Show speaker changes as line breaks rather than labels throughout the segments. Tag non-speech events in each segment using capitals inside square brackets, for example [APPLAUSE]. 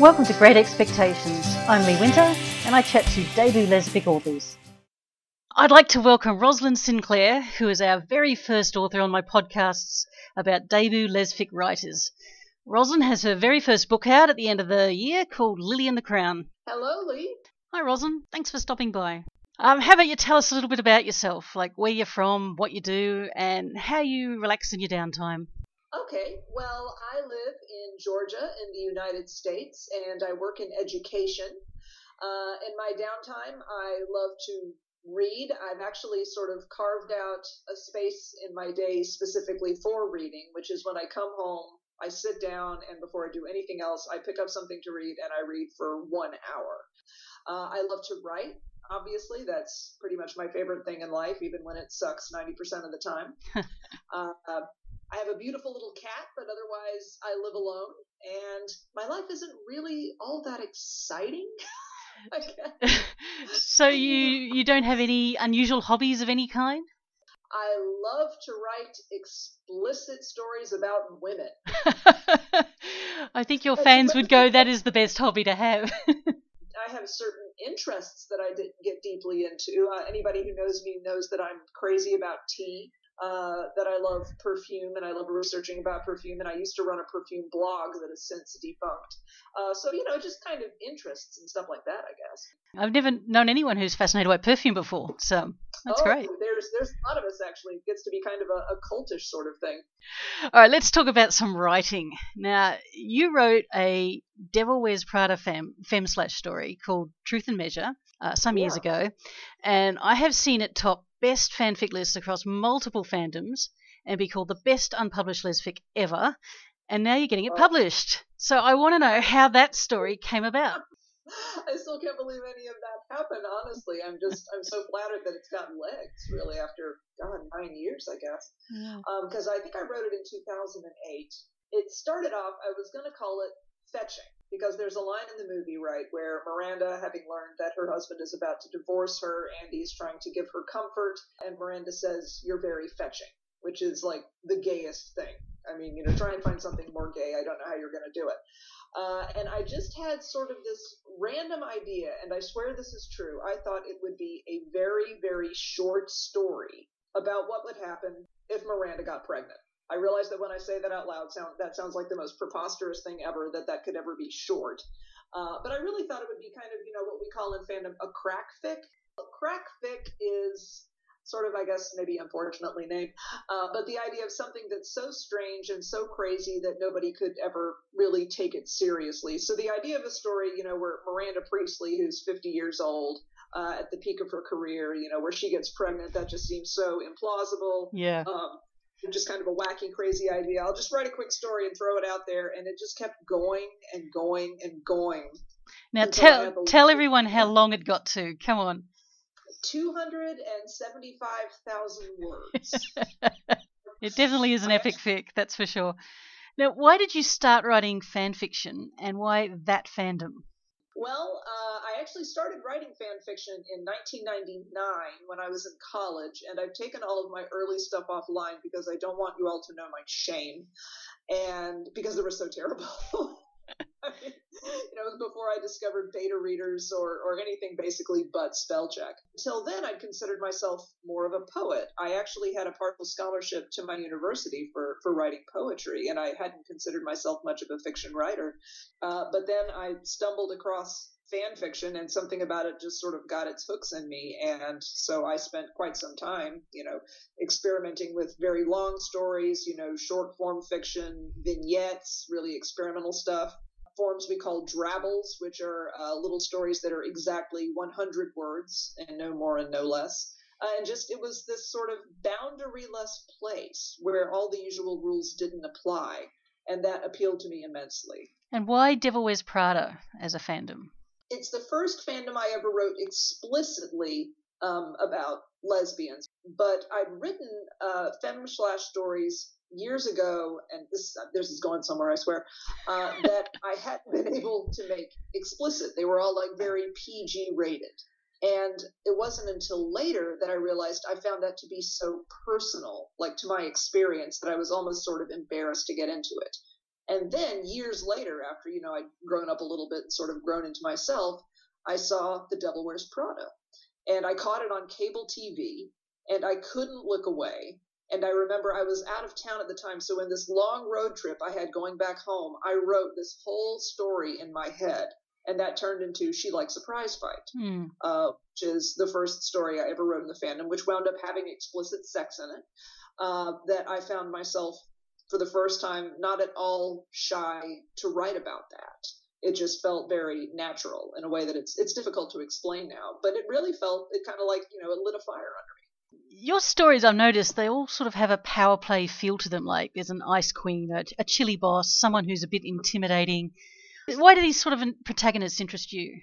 Welcome to Great Expectations. I'm Lee Winter, and I chat to debut lesbian authors. I'd like to welcome Roslyn Sinclair, who is our very first author on my podcasts about debut lesbian writers. Roslyn has her very first book out at the end of the year called Lily and the Crown.
Hello, Lee.
Hi, Roslyn. Thanks for stopping by. Um, how about you tell us a little bit about yourself, like where you're from, what you do, and how you relax in your downtime?
Okay, well, I live in Georgia in the United States and I work in education. Uh, in my downtime, I love to read. I've actually sort of carved out a space in my day specifically for reading, which is when I come home, I sit down, and before I do anything else, I pick up something to read and I read for one hour. Uh, I love to write. Obviously, that's pretty much my favorite thing in life, even when it sucks 90% of the time. [LAUGHS] uh, I have a beautiful little cat, but otherwise I live alone, and my life isn't really all that exciting. [LAUGHS] [LAUGHS]
so you you don't have any unusual hobbies of any kind?
I love to write explicit stories about women. [LAUGHS]
I think your fans would go, that is the best hobby to have.
I have certain interests that I get deeply into. Uh, anybody who knows me knows that I'm crazy about tea uh, that I love perfume and I love researching about perfume. And I used to run a perfume blog that has since debunked. Uh, so, you know, just kind of interests and stuff like that, I guess.
I've never known anyone who's fascinated by perfume before. So that's
oh,
great.
There's, there's a lot of us actually. It gets to be kind of a, a cultish sort of thing.
All right, let's talk about some writing. Now, you wrote a Devil Wears Prada fem, fem slash story called Truth and Measure. Uh, some yeah. years ago, and I have seen it top best fanfic lists across multiple fandoms and be called the best unpublished lesfic ever. And now you're getting it published. So I want to know how that story came about.
I still can't believe any of that happened. Honestly, I'm just I'm so flattered that it's gotten legs. Really, after God nine years, I guess. Because yeah. um, I think I wrote it in 2008. It started off. I was going to call it fetching because there's a line in the movie, right, where Miranda, having learned that her husband is about to divorce her, Andy's trying to give her comfort, and Miranda says, You're very fetching, which is like the gayest thing. I mean, you know, try and find something more gay. I don't know how you're going to do it. Uh, and I just had sort of this random idea, and I swear this is true. I thought it would be a very, very short story about what would happen if Miranda got pregnant. I realize that when I say that out loud, sound that sounds like the most preposterous thing ever that that could ever be short. Uh, but I really thought it would be kind of you know what we call in fandom a crack fic. A crack fic is sort of, I guess, maybe unfortunately named, uh, but the idea of something that's so strange and so crazy that nobody could ever really take it seriously. So the idea of a story, you know, where Miranda Priestly, who's 50 years old, uh, at the peak of her career, you know, where she gets pregnant, that just seems so implausible.
Yeah. Um,
just kind of a wacky, crazy idea. I'll just write a quick story and throw it out there, and it just kept going and going and going.
Now tell tell everyone how long it got to. Come on.
Two hundred and seventy-five thousand words. [LAUGHS]
it definitely is an epic fic, that's for sure. Now, why did you start writing fan fiction, and why that fandom?
Well, uh, I actually started writing fan fiction in 1999 when I was in college, and I've taken all of my early stuff offline because I don't want you all to know my shame, and because it was so terrible. [LAUGHS] [LAUGHS] You know, before I discovered beta readers or, or anything basically but spell check. Until then, I'd considered myself more of a poet. I actually had a partial scholarship to my university for, for writing poetry, and I hadn't considered myself much of a fiction writer. Uh, but then I stumbled across fan fiction and something about it just sort of got its hooks in me and so i spent quite some time you know experimenting with very long stories you know short form fiction vignettes really experimental stuff forms we call drabbles, which are uh, little stories that are exactly 100 words and no more and no less. Uh, and just it was this sort of boundaryless place where all the usual rules didn't apply, and that appealed to me immensely.
And why Devil Wears Prada as a fandom?
It's the first fandom I ever wrote explicitly um, about lesbians, but I'd written uh, fem slash stories years ago, and this this is going somewhere, I swear, uh, [LAUGHS] that I hadn't been able to make explicit. They were all like very PG rated. And it wasn't until later that I realized I found that to be so personal, like to my experience, that I was almost sort of embarrassed to get into it. And then years later, after you know I'd grown up a little bit and sort of grown into myself, I saw The Devil Wears Prada, and I caught it on cable TV, and I couldn't look away. And I remember I was out of town at the time, so in this long road trip I had going back home, I wrote this whole story in my head and that turned into She Likes a Prize Fight,
hmm.
uh, which is the first story I ever wrote in the fandom, which wound up having explicit sex in it. Uh, that I found myself for the first time not at all shy to write about that. It just felt very natural in a way that it's it's difficult to explain now, but it really felt it kind of like you know it lit a fire under me.
Your stories, I've noticed, they all sort of have a power play feel to them. Like there's an ice queen, a, a chilly boss, someone who's a bit intimidating, why do these sort of protagonists interest you?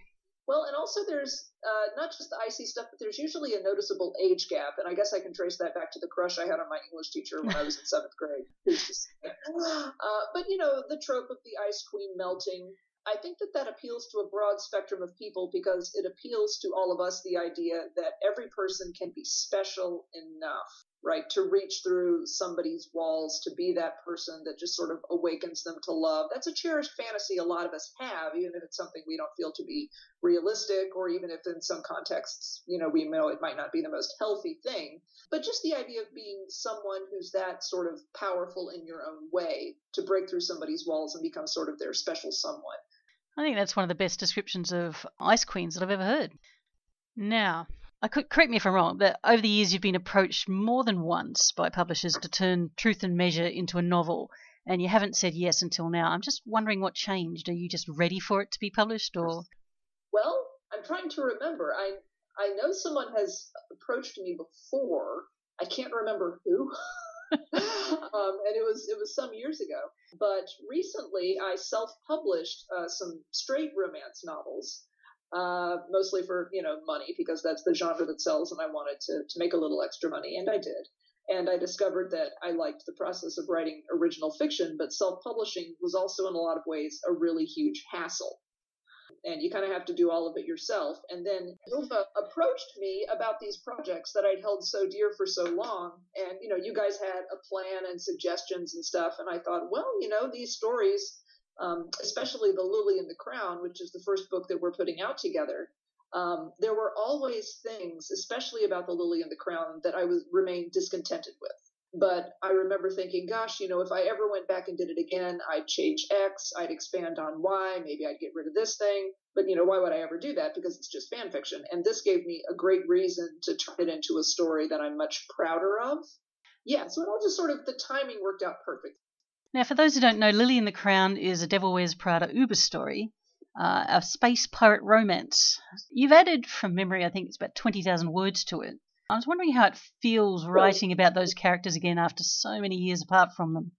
Well, and also there's uh, not just the icy stuff, but there's usually a noticeable age gap, and I guess I can trace that back to the crush I had on my English teacher when I was in [LAUGHS] seventh grade. uh, but you know, the trope of the ice queen melting. I think that that appeals to a broad spectrum of people because it appeals to all of us the idea that every person can be special enough right? To reach through somebody's walls, to be that person that just sort of awakens them to love. That's a cherished fantasy a lot of us have, even if it's something we don't feel to be realistic, or even if in some contexts, you know, we know it might not be the most healthy thing. But just the idea of being someone who's that sort of powerful in your own way to break through somebody's walls and become sort of their special someone.
I think that's one of the best descriptions of ice queens that I've ever heard. Now, I could correct me if I'm wrong, but over the years you've been approached more than once by publishers to turn Truth and Measure into a novel, and you haven't said yes until now. I'm just wondering what changed. Are you just ready for it to be published, or?
Well, I'm trying to remember. I I know someone has approached me before. I can't remember who. [LAUGHS] um, and it was it was some years ago. But recently, I self-published uh, some straight romance novels uh, mostly for you know money because that's the genre that sells, and I wanted to to make a little extra money, and I did. And I discovered that I liked the process of writing original fiction, but self-publishing was also in a lot of ways a really huge hassle. And you kind of have to do all of it yourself. And then Rufa approached me about these projects that I'd held so dear for so long. And, you know, you guys had a plan and suggestions and stuff. And I thought, well, you know, these stories um, especially the Lily and the Crown, which is the first book that we're putting out together, um, there were always things, especially about the Lily and the Crown, that I was remained discontented with. But I remember thinking, gosh, you know, if I ever went back and did it again, I'd change X, I'd expand on Y, maybe I'd get rid of this thing. But, you know, why would I ever do that? Because it's just fan fiction. And this gave me a great reason to turn it into a story that I'm much prouder of. Yeah, so it all just sort of, the timing worked out perfect.
Now, for those who don't know, Lily and the Crown is a Devil Wears Prada Uber story, uh, a space pirate romance. You've added, from memory, I think it's about 20,000 words to it. I was wondering how it feels writing about those characters again after so many years apart from them.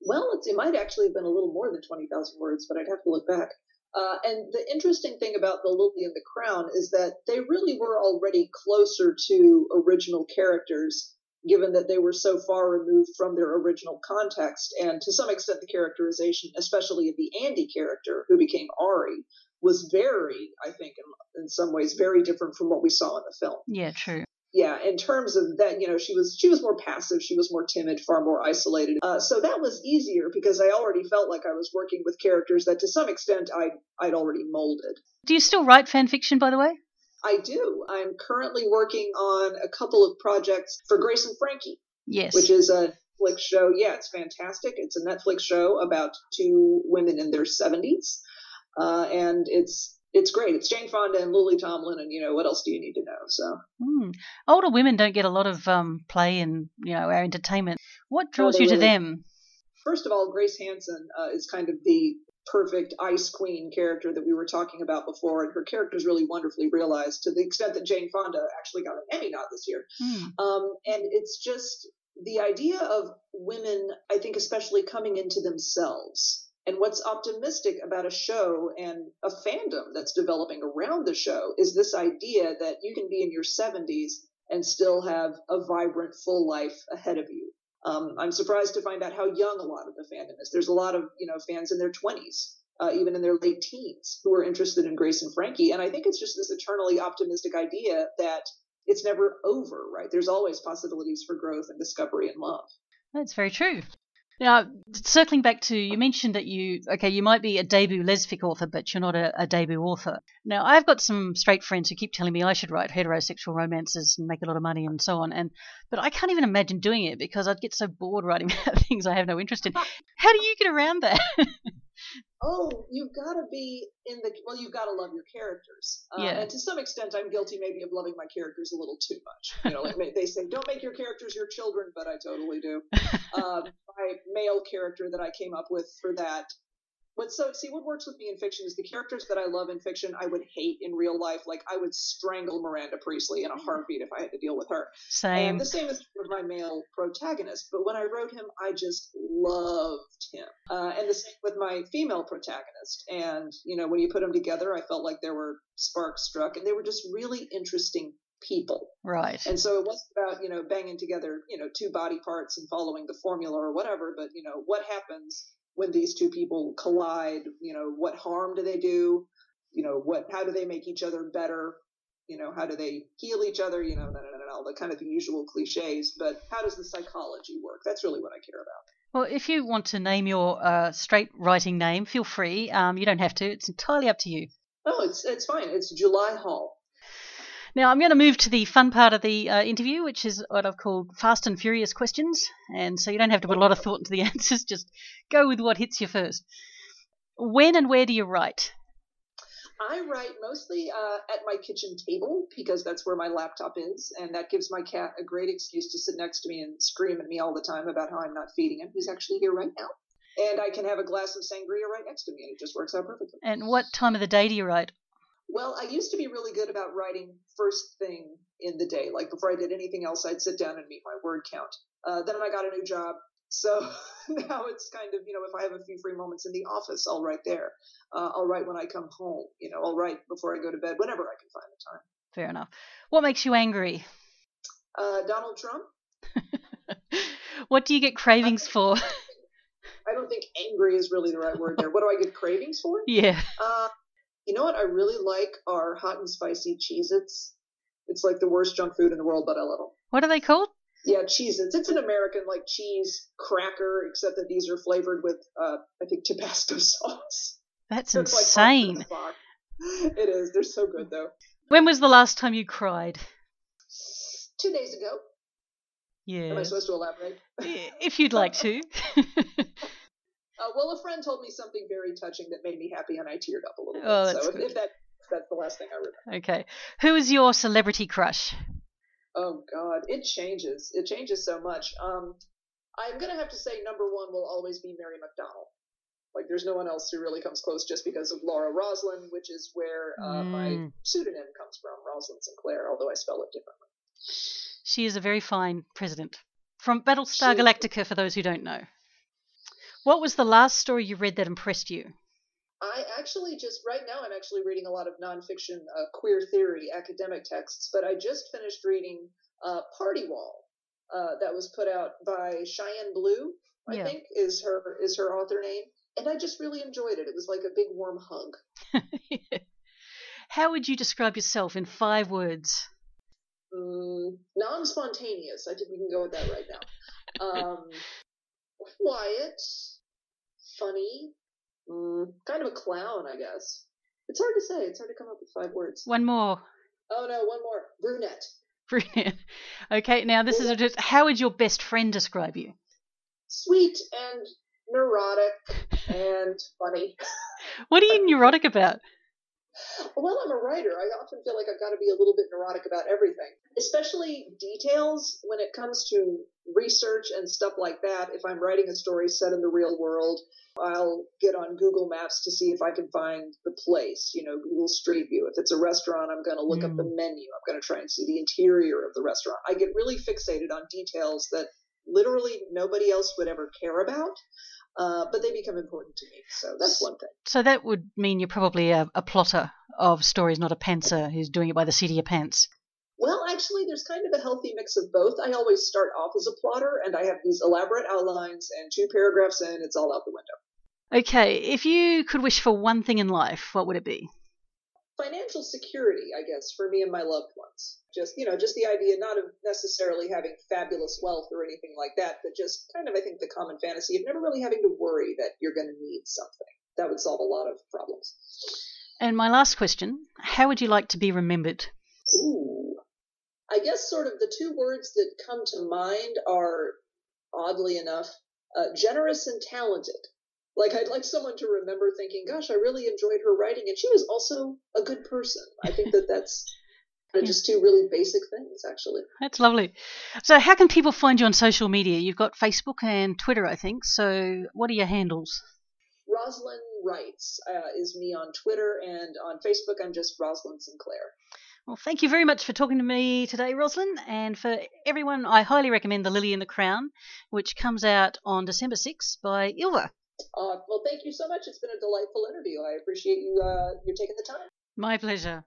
Well, it might actually have been a little more than 20,000 words, but I'd have to look back. Uh, and the interesting thing about the Lily and the Crown is that they really were already closer to original characters given that they were so far removed from their original context. And to some extent, the characterization, especially of the Andy character, who became Ari, was very, I think, in, in some ways, very different from what we saw in the film.
Yeah, true.
Yeah, in terms of that, you know, she was she was more passive, she was more timid, far more isolated. Uh, so that was easier because I already felt like I was working with characters that, to some extent, I I'd already molded.
Do you still write fan fiction, by the way?
I do. I'm currently working on a couple of projects for Grace and Frankie.
Yes.
Which is a Netflix show. Yeah, it's fantastic. It's a Netflix show about two women in their 70s. Uh, and it's it's great. It's Jane Fonda and Lily Tomlin, and you know what else do you need to know? So
mm. older women don't get a lot of um, play in you know our entertainment. What draws you to them?
First of all, Grace Hanson uh, is kind of the perfect ice queen character that we were talking about before, and her character is really wonderfully realized to the extent that Jane Fonda actually got an Emmy nod this year.
Mm.
Um, and it's just the idea of women, I think, especially coming into themselves. And what's optimistic about a show and a fandom that's developing around the show is this idea that you can be in your 70s and still have a vibrant, full life ahead of you. Um, I'm surprised to find out how young a lot of the fandom is. There's a lot of you know fans in their 20s, uh, even in their late teens, who are interested in Grace and Frankie. And I think it's just this eternally optimistic idea that it's never over. Right? There's always possibilities for growth and discovery and love.
That's very true. Now, circling back to you mentioned that you okay, you might be a debut lesfic author, but you're not a, a, debut author. Now, I've got some straight friends who keep telling me I should write heterosexual romances and make a lot of money and so on, and but I can't even imagine doing it because I'd get so bored writing [LAUGHS] about things I have no interest in. How do you get around that? [LAUGHS]
oh, you've got to be in the well. You've got to love your characters. Uh, yeah. And to some extent, I'm guilty maybe of loving my characters a little too much. You know, like [LAUGHS] they say, don't make your characters your children, but I totally do. [LAUGHS] Uh, my male character that I came up with for that what so see what works with me in fiction is the characters that I love in fiction I would hate in real life. Like I would strangle Miranda Priestly in a heartbeat if I had to deal with her.
Same.
And the same is with my male protagonist. But when I wrote him, I just loved him. Uh, and the same with my female protagonist. And you know, when you put them together, I felt like there were sparks struck, and they were just really interesting people.
Right.
And so it wasn't about, you know, banging together, you know, two body parts and following the formula or whatever, but, you know, what happens when these two people collide you know what harm do they do? You know what how do they make each other better? You know how do they heal each other? You know no, no, no, no, the kind of the usual cliches but how does the psychology work? That's really what i care about.
Well if you want to name your uh, straight writing name feel free. Um, you don't have to. It's entirely up to you.
Oh it's it's fine. It's july hall
now, I'm going to move to the fun part of the uh, interview, which is what I've called fast and furious questions. And so you don't have to put a lot of thought into the [LAUGHS] answers, just go with what hits you first. When and where do you write?
I write mostly uh, at my kitchen table because that's where my laptop is, and that gives my cat a great excuse to sit next to me and scream at me all the time about how I'm not feeding him. He's actually here right now. And I can have a glass of sangria right next to me, and it just works out perfectly.
And what time of the day do you write?
Well, I used to be really good about writing first thing in the day. Like before I did anything else, I'd sit down and meet my word count. Uh, then I got a new job. So [LAUGHS] now it's kind of, you know, if I have a few free moments in the office, I'll write there. Uh, I'll write when I come home. You know, I'll write before I go to bed, whenever I can find the time.
Fair enough. What makes you angry?
Uh, Donald Trump. [LAUGHS]
what do you get cravings for? [LAUGHS]
I don't think angry is really the right word there. What do I get cravings for?
Yeah.
Uh, you know what I really like are hot and spicy Cheez Its. It's like the worst junk food in the world, but I love them.
What are they called?
Yeah, Cheez Its. It's an American like cheese cracker, except that these are flavored with uh, I think Tabasco [LAUGHS] sauce.
That's They're insane.
Like it is. They're so good though.
When was the last time you cried?
Two days ago.
Yeah.
Am I supposed to elaborate?
if you'd like to. [LAUGHS] [LAUGHS]
Uh, well, a friend told me something very touching that made me happy, and I teared up a little bit. Oh, that's so. If, if that that's the last thing I remember.
Okay, who is your celebrity crush?
Oh God, it changes. It changes so much. Um, I'm gonna have to say number one will always be Mary McDonnell. Like, there's no one else who really comes close, just because of Laura Roslin, which is where uh, mm. my pseudonym comes from, Roslyn Sinclair, although I spell it differently.
She is a very fine president. From Battlestar she, Galactica, for those who don't know. What was the last story you read that impressed you?
I actually just right now I'm actually reading a lot of nonfiction uh, queer theory academic texts, but I just finished reading uh, Party Wall uh, that was put out by Cheyenne Blue, I yeah. think is her is her author name, and I just really enjoyed it. It was like a big warm hug. [LAUGHS]
How would you describe yourself in five words?
Mm, non-spontaneous. I think we can go with that right now. [LAUGHS] Um, quiet, funny, mm, kind of a clown, I guess. It's hard to say. It's hard to come up with five words.
One more.
Oh no, one more. Brunette.
Brunette. Okay, now this Brunette. is a, how would your best friend describe you?
Sweet and neurotic and funny. [LAUGHS]
what are you [LAUGHS] neurotic about?
Well, I'm a writer. I often feel like I've got to be a little bit neurotic about everything, especially details when it comes to research and stuff like that. If I'm writing a story set in the real world, I'll get on Google Maps to see if I can find the place, you know, Google Street View. If it's a restaurant, I'm going to look mm. up the hmm. menu. I'm going to try and see the interior of the restaurant. I get really fixated on details that literally nobody else would ever care about. Uh, but they become important to me. So that's one thing.
So that would mean you're probably a, a plotter of stories, not a pantser who's doing it by the seat of your pants.
Well, actually, there's kind of a healthy mix of both. I always start off as a plotter, and I have these elaborate outlines, and two paragraphs in, it's all out the window.
Okay, if you could wish for one thing in life, what would it be?
Financial security, I guess, for me and my loved ones. Just, you know, just the idea not of necessarily having fabulous wealth or anything like that, but just kind of, I think, the common fantasy of never really having to worry that you're going to need something. That would solve a lot of problems.
And my last question How would you like to be remembered?
Ooh. I guess sort of the two words that come to mind are, oddly enough, uh, generous and talented. Like I'd like someone to remember thinking, "Gosh, I really enjoyed her writing, and she was also a good person." I think that that's [LAUGHS] just two really basic things, actually.
That's lovely. So, how can people find you on social media? You've got Facebook and Twitter, I think. So, what are your handles?
Roslyn Writes uh, is me on Twitter, and on Facebook, I'm just Roslyn Sinclair.
Well, thank you very much for talking to me today, Roslyn. And for everyone, I highly recommend The Lily and the Crown, which comes out on December 6th by Ylva.
Uh, well, thank you so much. It's been a delightful interview. I appreciate you uh, you taking the time.
My pleasure.